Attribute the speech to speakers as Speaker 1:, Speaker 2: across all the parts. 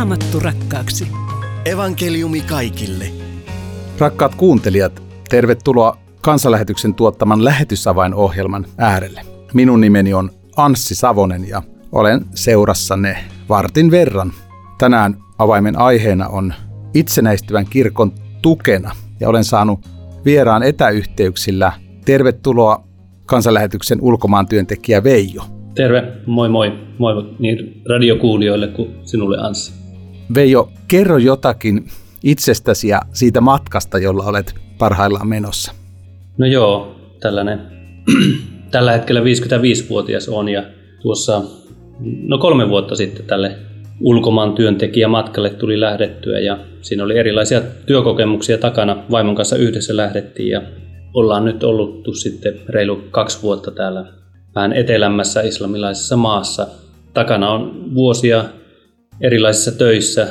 Speaker 1: Raamattu rakkaaksi.
Speaker 2: Evankeliumi kaikille.
Speaker 3: Rakkaat kuuntelijat, tervetuloa kansanlähetyksen tuottaman lähetysavainohjelman äärelle. Minun nimeni on Anssi Savonen ja olen seurassanne vartin verran. Tänään avaimen aiheena on itsenäistyvän kirkon tukena ja olen saanut vieraan etäyhteyksillä. Tervetuloa kansanlähetyksen ulkomaan työntekijä Veijo.
Speaker 4: Terve, moi moi. Moi niin radiokuulijoille kuin sinulle Anssi.
Speaker 3: Veijo, kerro jotakin itsestäsi ja siitä matkasta, jolla olet parhaillaan menossa.
Speaker 4: No joo, tällainen tällä hetkellä 55-vuotias on ja tuossa no kolme vuotta sitten tälle ulkomaan työntekijämatkalle tuli lähdettyä ja siinä oli erilaisia työkokemuksia takana. Vaimon kanssa yhdessä lähdettiin ja ollaan nyt ollut sitten reilu kaksi vuotta täällä vähän etelämmässä islamilaisessa maassa. Takana on vuosia erilaisissa töissä.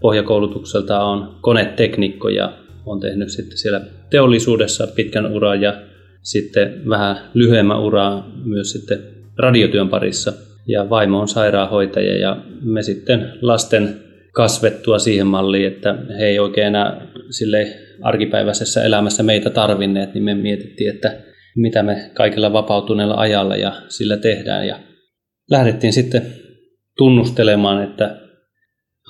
Speaker 4: Pohjakoulutukselta on koneteknikko ja on tehnyt sitten siellä teollisuudessa pitkän uran ja sitten vähän lyhyemmän uraa myös sitten radiotyön parissa. Ja vaimo on sairaanhoitaja ja me sitten lasten kasvettua siihen malliin, että he ei oikein enää sille arkipäiväisessä elämässä meitä tarvinneet, niin me mietittiin, että mitä me kaikilla vapautuneella ajalla ja sillä tehdään. Ja lähdettiin sitten tunnustelemaan, että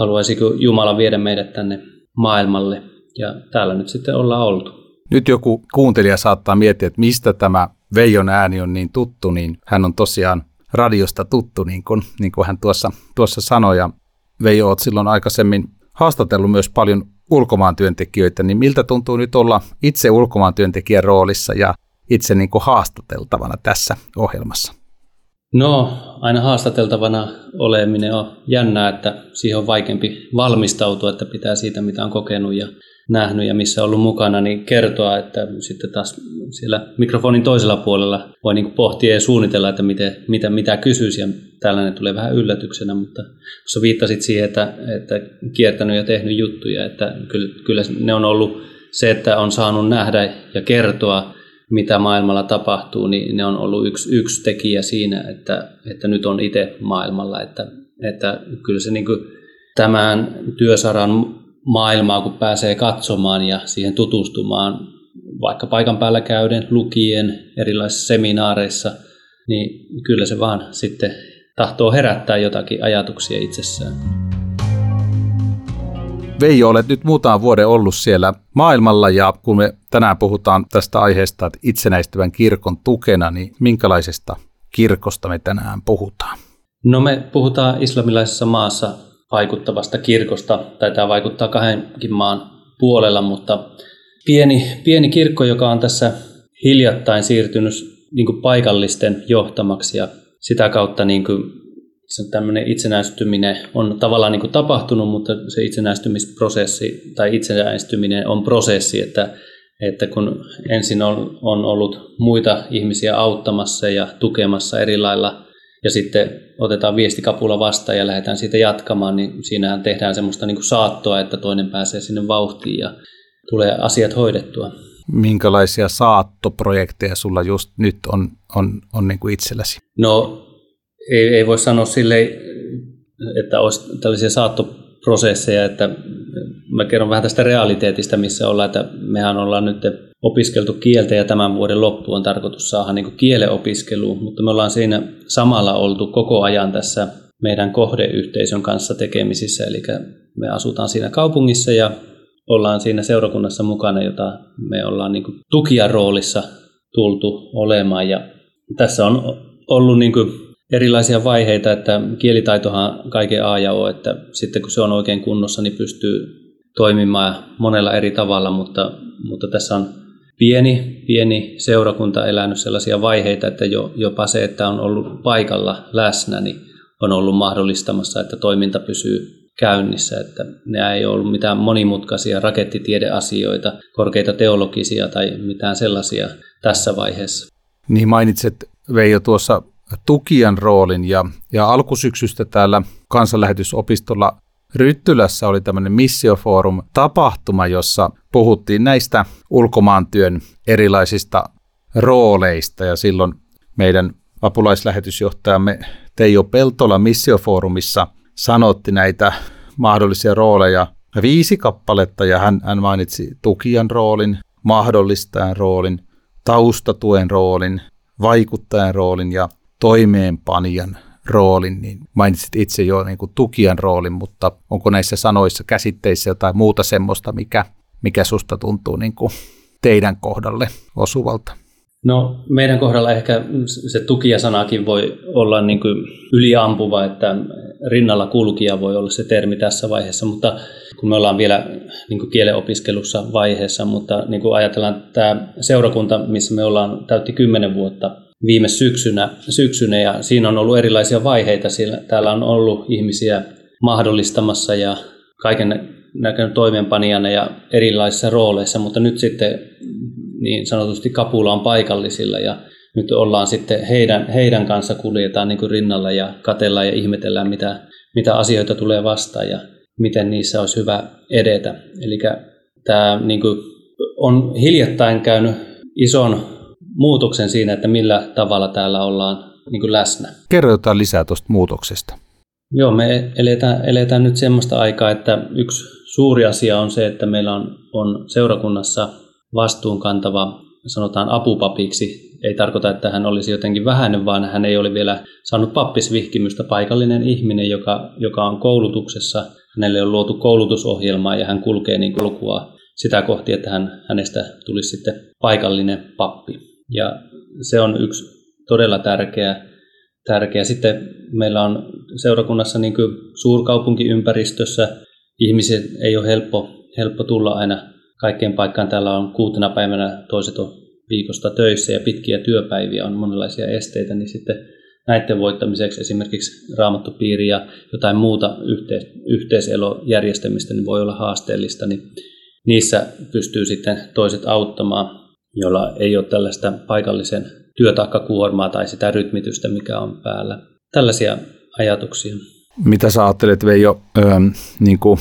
Speaker 4: haluaisiko Jumala viedä meidät tänne maailmalle. Ja täällä nyt sitten ollaan oltu.
Speaker 3: Nyt joku kuuntelija saattaa miettiä, että mistä tämä Veijon ääni on niin tuttu, niin hän on tosiaan radiosta tuttu, niin kuin, niin kuin hän tuossa, tuossa sanoi. Ja Veijo, olet silloin aikaisemmin haastatellut myös paljon ulkomaan työntekijöitä, niin miltä tuntuu nyt olla itse ulkomaan työntekijän roolissa ja itse niin kuin haastateltavana tässä ohjelmassa?
Speaker 4: No, aina haastateltavana oleminen on jännää, että siihen on vaikeampi valmistautua, että pitää siitä, mitä on kokenut ja nähnyt ja missä ollut mukana, niin kertoa, että sitten taas siellä mikrofonin toisella puolella voi niin pohtia ja suunnitella, että miten, mitä, mitä kysyisi ja tällainen tulee vähän yllätyksenä, mutta kun viittasit siihen, että, että kiertänyt ja tehnyt juttuja, että kyllä, kyllä ne on ollut se, että on saanut nähdä ja kertoa mitä maailmalla tapahtuu, niin ne on ollut yksi, yksi tekijä siinä, että, että nyt on itse maailmalla. Että, että kyllä se niin kuin tämän työsaran maailmaa, kun pääsee katsomaan ja siihen tutustumaan, vaikka paikan päällä käyden, lukien, erilaisissa seminaareissa, niin kyllä se vaan sitten tahtoo herättää jotakin ajatuksia itsessään.
Speaker 3: Veijo, olet nyt muutaman vuoden ollut siellä maailmalla ja kun me tänään puhutaan tästä aiheesta, että itsenäistyvän kirkon tukena, niin minkälaisesta kirkosta me tänään puhutaan?
Speaker 4: No me puhutaan islamilaisessa maassa vaikuttavasta kirkosta, tai tämä vaikuttaa kahdenkin maan puolella, mutta pieni, pieni kirkko, joka on tässä hiljattain siirtynyt niin paikallisten johtamaksi ja sitä kautta niin kuin se tämmöinen itsenäistyminen on tavallaan niin kuin tapahtunut, mutta se itsenäistymisprosessi tai itsenäistyminen on prosessi, että, että kun ensin on, on ollut muita ihmisiä auttamassa ja tukemassa eri lailla ja sitten otetaan viestikapula vastaan ja lähdetään siitä jatkamaan, niin siinähän tehdään semmoista niin kuin saattoa, että toinen pääsee sinne vauhtiin ja tulee asiat hoidettua.
Speaker 3: Minkälaisia saattoprojekteja sulla just nyt on, on, on niin kuin itselläsi?
Speaker 4: No ei, ei voi sanoa sille, että olisi tällaisia saattoprosesseja, että mä kerron vähän tästä realiteetista, missä ollaan, että mehän ollaan nyt opiskeltu kieltä ja tämän vuoden loppu on tarkoitus saada niin kielen opiskeluun, mutta me ollaan siinä samalla oltu koko ajan tässä meidän kohdeyhteisön kanssa tekemisissä, eli me asutaan siinä kaupungissa ja ollaan siinä seurakunnassa mukana, jota me ollaan niin tukijan roolissa tultu olemaan. Ja tässä on ollut niin erilaisia vaiheita, että kielitaitohan kaiken A ja O, että sitten kun se on oikein kunnossa, niin pystyy toimimaan monella eri tavalla, mutta, mutta tässä on pieni, pieni seurakunta elänyt sellaisia vaiheita, että jo, jopa se, että on ollut paikalla läsnä, niin on ollut mahdollistamassa, että toiminta pysyy käynnissä, että ne ei ollut mitään monimutkaisia rakettitiedeasioita, korkeita teologisia tai mitään sellaisia tässä vaiheessa.
Speaker 3: Niin mainitset Veijo tuossa tukijan roolin. Ja, ja alkusyksystä täällä kansanlähetysopistolla Ryttylässä oli tämmöinen Missio-forum-tapahtuma, jossa puhuttiin näistä ulkomaantyön erilaisista rooleista. Ja silloin meidän apulaislähetysjohtajamme Teijo Peltola Missio-forumissa sanotti näitä mahdollisia rooleja. Viisi kappaletta ja hän, hän mainitsi tukijan roolin, mahdollistajan roolin, taustatuen roolin, vaikuttajan roolin ja toimeenpanijan roolin, niin mainitsit itse jo niin kuin tukijan roolin, mutta onko näissä sanoissa, käsitteissä jotain muuta semmoista, mikä, mikä susta tuntuu niin kuin teidän kohdalle osuvalta?
Speaker 4: No meidän kohdalla ehkä se tukija-sanakin voi olla niin kuin yliampuva, että rinnalla kulkija voi olla se termi tässä vaiheessa, mutta kun me ollaan vielä niin kuin kielenopiskelussa vaiheessa, mutta niin kuin ajatellaan tämä seurakunta, missä me ollaan täytti kymmenen vuotta viime syksynä, syksynä ja siinä on ollut erilaisia vaiheita. Siellä, täällä on ollut ihmisiä mahdollistamassa ja kaiken näköinen toimeenpanijana ja erilaisissa rooleissa, mutta nyt sitten niin sanotusti kapula on paikallisilla ja nyt ollaan sitten heidän, heidän kanssa kuljetaan niin kuin rinnalla ja katellaan ja ihmetellään, mitä, mitä asioita tulee vastaan ja miten niissä olisi hyvä edetä. Eli tämä niin kuin on hiljattain käynyt ison muutoksen siinä, että millä tavalla täällä ollaan niin kuin läsnä.
Speaker 3: Kerro jotain lisää tuosta muutoksesta.
Speaker 4: Joo, me eletään, eletään nyt semmoista aikaa, että yksi suuri asia on se, että meillä on, on seurakunnassa vastuunkantava, sanotaan apupapiksi. Ei tarkoita, että hän olisi jotenkin vähäinen, vaan hän ei ole vielä saanut pappisvihkimystä. Paikallinen ihminen, joka, joka on koulutuksessa, hänelle on luotu koulutusohjelmaa ja hän kulkee niin kulkua sitä kohti, että hän, hänestä tulisi sitten paikallinen pappi. Ja se on yksi todella tärkeä. tärkeä. Sitten meillä on seurakunnassa niin kuin suurkaupunkiympäristössä ihmiset ei ole helppo, helppo tulla aina kaikkeen paikkaan. Täällä on kuutena päivänä toiset on viikosta töissä ja pitkiä työpäiviä on monenlaisia esteitä, niin sitten näiden voittamiseksi esimerkiksi raamattupiiri ja jotain muuta yhteis- yhteiselojärjestämistä niin voi olla haasteellista, niin niissä pystyy sitten toiset auttamaan, jolla ei ole tällaista paikallisen työtaakkakuormaa tai sitä rytmitystä, mikä on päällä. Tällaisia ajatuksia.
Speaker 3: Mitä sä ajattelet Veijo öö, niin kuin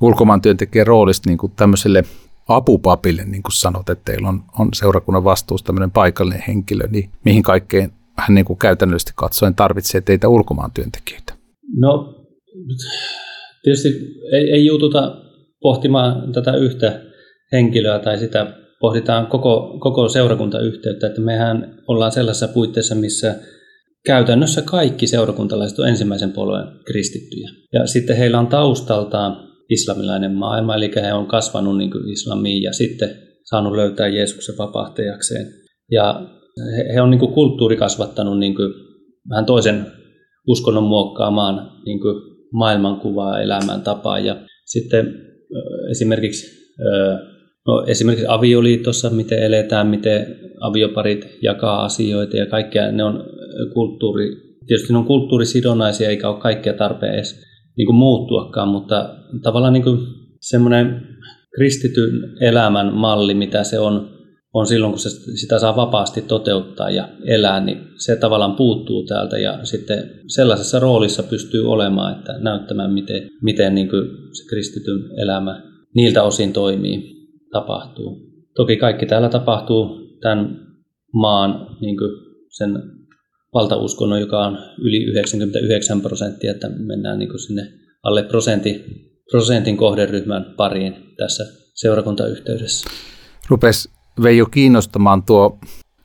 Speaker 3: ulkomaan työntekijän roolista niin kuin tämmöiselle apupapille, niin kuin sanot, että teillä on, on seurakunnan vastuussa tämmöinen paikallinen henkilö, niin mihin kaikkeen hän niin kuin käytännöllisesti katsoen tarvitsee teitä ulkomaan työntekijöitä?
Speaker 4: No tietysti ei, ei juututa pohtimaan tätä yhtä henkilöä tai sitä pohditaan koko, koko seurakuntayhteyttä, että mehän ollaan sellaisessa puitteissa, missä käytännössä kaikki seurakuntalaiset on ensimmäisen polven kristittyjä. Ja sitten heillä on taustaltaan islamilainen maailma, eli he on kasvanut niin kuin islamiin ja sitten saanut löytää Jeesuksen vapahtajakseen. Ja he, he on niin kuin kulttuuri kasvattanut niin kuin vähän toisen uskonnon muokkaamaan niin kuin maailmankuvaa, elämäntapaa. Ja sitten esimerkiksi, no esimerkiksi avioliitossa, miten eletään, miten avioparit jakaa asioita ja kaikkea, ne on kulttuuri, tietysti ne on kulttuurisidonnaisia eikä ole kaikkea tarpeen edes niin kuin muuttuakaan, mutta tavallaan niin semmoinen kristityn elämän malli, mitä se on, on silloin, kun se sitä saa vapaasti toteuttaa ja elää, niin se tavallaan puuttuu täältä ja sitten sellaisessa roolissa pystyy olemaan, että näyttämään, miten, miten niin kuin se kristityn elämä niiltä osin toimii, tapahtuu. Toki kaikki täällä tapahtuu tämän maan niin kuin sen valtauskonnon, joka on yli 99 prosenttia, että mennään niin kuin sinne alle prosentin, prosentin kohderyhmän pariin tässä seurakuntayhteydessä.
Speaker 3: Rupes Veijo kiinnostamaan tuo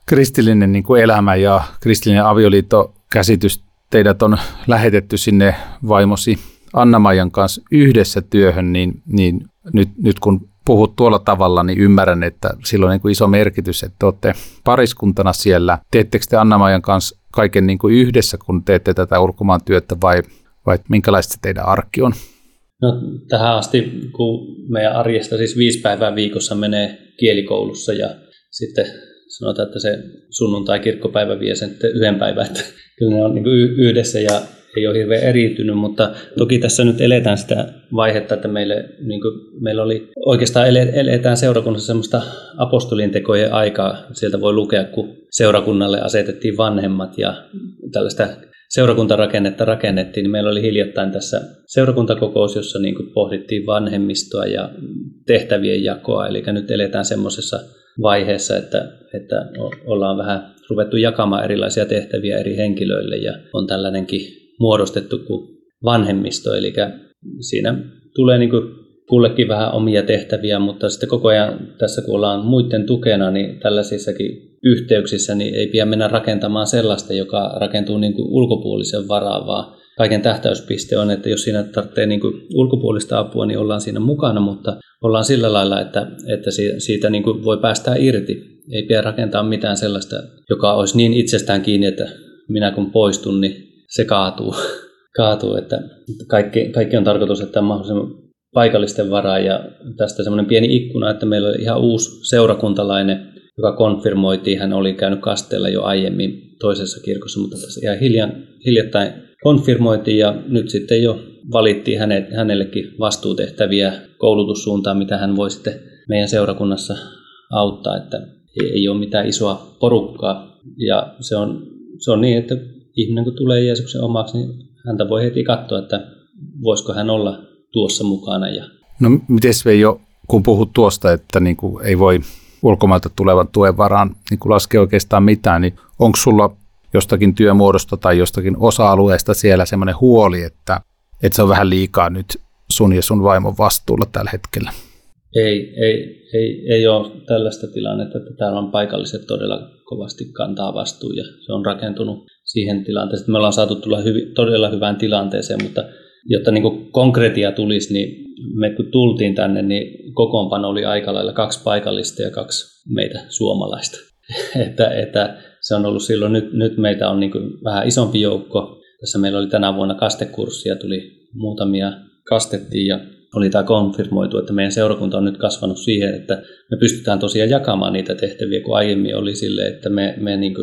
Speaker 3: kristillinen niin kuin elämä ja kristillinen avioliittokäsitys. Teidät on lähetetty sinne vaimosi Anna-Maijan kanssa yhdessä työhön, niin, niin nyt, nyt kun puhut tuolla tavalla, niin ymmärrän, että sillä on niin kuin iso merkitys, että olette pariskuntana siellä. Teettekö te Anna-Maijan kanssa kaiken niin kuin yhdessä, kun teette tätä ulkomaan työtä vai, vai minkälaista se teidän arki on?
Speaker 4: No, tähän asti, kun meidän arjesta siis viisi päivää viikossa menee kielikoulussa ja sitten sanotaan, että se sunnuntai-kirkkopäivä vie sen yhden päivän, että kyllä ne on niin yhdessä ja ei ole hirveän eriytynyt, mutta toki tässä nyt eletään sitä vaihetta, että meille, niin kuin, meillä oli oikeastaan eletään seurakunnassa semmoista apostolien tekojen aikaa. Sieltä voi lukea, kun seurakunnalle asetettiin vanhemmat ja tällaista seurakuntarakennetta rakennettiin, niin meillä oli hiljattain tässä seurakuntakokous, jossa niin kuin pohdittiin vanhemmistoa ja tehtävien jakoa. Eli nyt eletään semmoisessa vaiheessa, että, että ollaan vähän ruvettu jakamaan erilaisia tehtäviä eri henkilöille ja on tällainenkin muodostettu kuin vanhemmisto, eli siinä tulee niin kuin kullekin vähän omia tehtäviä, mutta sitten koko ajan tässä kun ollaan muiden tukena, niin tällaisissakin yhteyksissä niin ei pidä mennä rakentamaan sellaista, joka rakentuu niin kuin ulkopuolisen varaan, vaan kaiken tähtäyspiste on, että jos siinä tarvitsee niin kuin ulkopuolista apua, niin ollaan siinä mukana, mutta ollaan sillä lailla, että, että siitä niin kuin voi päästää irti. Ei pidä rakentaa mitään sellaista, joka olisi niin itsestään kiinni, että minä kun poistun, niin se kaatuu. kaatuu että kaikki, kaikki on tarkoitus, että on mahdollisimman paikallisten varaan ja tästä semmoinen pieni ikkuna, että meillä oli ihan uusi seurakuntalainen, joka konfirmoitiin, hän oli käynyt kasteella jo aiemmin toisessa kirkossa, mutta tässä ihan hiljan, hiljattain konfirmoitiin ja nyt sitten jo valittiin hänet, hänellekin vastuutehtäviä koulutussuuntaan, mitä hän voi sitten meidän seurakunnassa auttaa, että ei ole mitään isoa porukkaa ja se on, se on niin, että ihminen kun tulee Jeesuksen omaksi, niin häntä voi heti katsoa, että voisiko hän olla tuossa mukana. Ja...
Speaker 3: No miten Veijo, kun puhut tuosta, että niin kuin ei voi ulkomailta tulevan tuen varaan niin kuin laskea oikeastaan mitään, niin onko sulla jostakin työmuodosta tai jostakin osa-alueesta siellä semmoinen huoli, että, että se on vähän liikaa nyt sun ja sun vaimon vastuulla tällä hetkellä?
Speaker 4: Ei, ei, ei, ei ole tällaista tilannetta, että täällä on paikalliset todella kovasti kantaa vastuu ja se on rakentunut siihen tilanteeseen. Me ollaan saatu tulla hyvi, todella hyvään tilanteeseen, mutta jotta niin konkretia tulisi, niin me kun tultiin tänne, niin kokoonpano oli aika lailla kaksi paikallista ja kaksi meitä suomalaista. että, että se on ollut silloin, nyt, nyt meitä on niin vähän isompi joukko. Tässä meillä oli tänä vuonna kastekurssia, tuli muutamia kastettiin ja oli tämä konfirmoitu, että meidän seurakunta on nyt kasvanut siihen, että me pystytään tosiaan jakamaan niitä tehtäviä, kun aiemmin oli sille, että me, me niin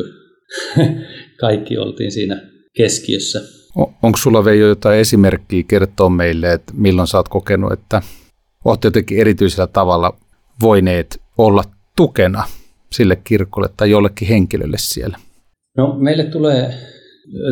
Speaker 4: kaikki oltiin siinä keskiössä.
Speaker 3: Onko sulla Veijo jotain esimerkkiä kertoa meille, että milloin sä oot kokenut, että oot jotenkin erityisellä tavalla voineet olla tukena sille kirkolle tai jollekin henkilölle siellä?
Speaker 4: No meille tulee,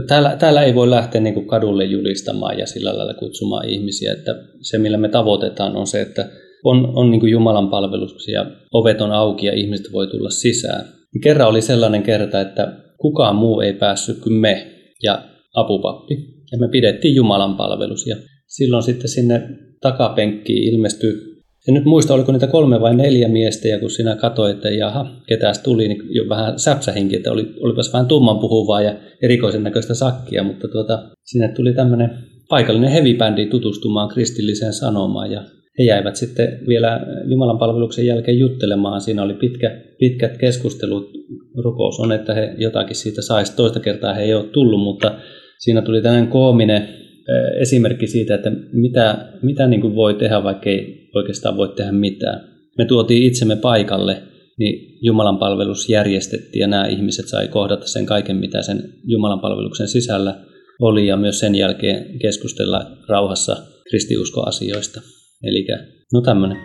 Speaker 4: täällä, täällä ei voi lähteä niin kuin kadulle julistamaan ja sillä lailla kutsumaan ihmisiä, että se millä me tavoitetaan on se, että on, on niin kuin Jumalan palveluksia, ovet on auki ja ihmiset voi tulla sisään. Kerran oli sellainen kerta, että kukaan muu ei päässyt kuin me ja apupappi. Ja me pidettiin Jumalan palvelus. Ja silloin sitten sinne takapenkkiin ilmestyi, en nyt muista oliko niitä kolme vai neljä miestä, ja kun sinä katsoit, että jaha, ketäs tuli, niin jo vähän säpsähinkin, että oli, olipas vähän tumman puhuvaa ja erikoisen näköistä sakkia, mutta tuota, sinne tuli tämmöinen paikallinen hevibändi tutustumaan kristilliseen sanomaan, ja he jäivät sitten vielä Jumalan palveluksen jälkeen juttelemaan. Siinä oli pitkä, pitkät keskustelut. Rukous on, että he jotakin siitä saisi. Toista kertaa he ei ole tullut, mutta siinä tuli tällainen koominen esimerkki siitä, että mitä, mitä niin kuin voi tehdä, vaikka ei oikeastaan voi tehdä mitään. Me tuotiin itsemme paikalle, niin Jumalan palvelus järjestettiin ja nämä ihmiset sai kohdata sen kaiken, mitä sen Jumalan palveluksen sisällä oli ja myös sen jälkeen keskustella rauhassa kristiuskoasioista. Eli no tämmöinen.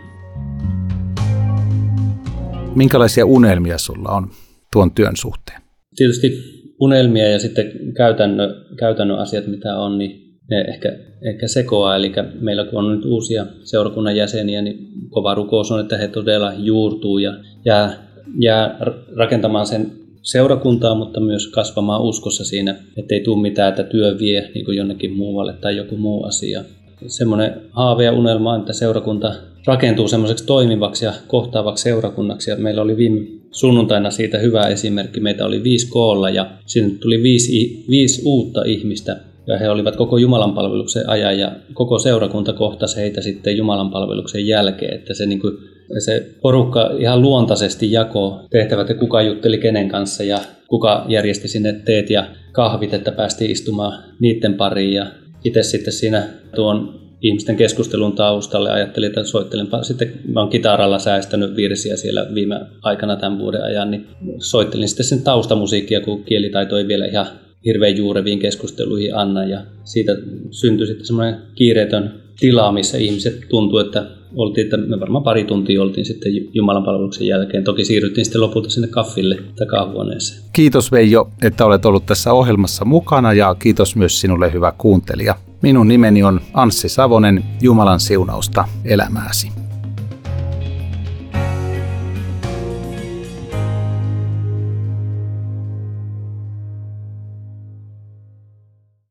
Speaker 3: Minkälaisia unelmia sulla on tuon työn suhteen?
Speaker 4: Tietysti unelmia ja sitten käytännön, käytännön asiat, mitä on, niin ne ehkä, ehkä sekoaa. Eli meillä kun on nyt uusia seurakunnan jäseniä, niin kova rukous on, että he todella juurtuu ja jää, jää rakentamaan sen seurakuntaa, mutta myös kasvamaan uskossa siinä, ettei tule mitään, että työ vie niin kuin jonnekin muualle tai joku muu asia semmoinen haave ja unelma, että seurakunta rakentuu semmoiseksi toimivaksi ja kohtaavaksi seurakunnaksi. Ja meillä oli viime sunnuntaina siitä hyvä esimerkki. Meitä oli viisi koolla ja sinne tuli viisi, viisi uutta ihmistä. Ja he olivat koko Jumalan palveluksen ajan ja koko seurakunta kohtasi heitä sitten Jumalan palveluksen jälkeen. Että se, niin kuin, se porukka ihan luontaisesti jakoi tehtävät ja kuka jutteli kenen kanssa ja kuka järjesti sinne teet ja kahvit, että päästiin istumaan niiden pariin. Ja itse sitten siinä tuon ihmisten keskustelun taustalle ajattelin, että soittelenpa sitten, mä oon kitaralla säästänyt virsiä siellä viime aikana tämän vuoden ajan, niin soittelin sitten sen taustamusiikkia, kun kielitaito ei vielä ihan hirveän juureviin keskusteluihin anna. Ja siitä syntyi sitten semmoinen kiireetön tila, missä ihmiset tuntuu, että oltiin, että me varmaan pari tuntia oltiin sitten Jumalan palveluksen jälkeen. Toki siirryttiin sitten lopulta sinne kaffille tai kahvuoneeseen.
Speaker 3: Kiitos Veijo, että olet ollut tässä ohjelmassa mukana ja kiitos myös sinulle hyvä kuuntelija. Minun nimeni on Anssi Savonen, Jumalan siunausta elämääsi.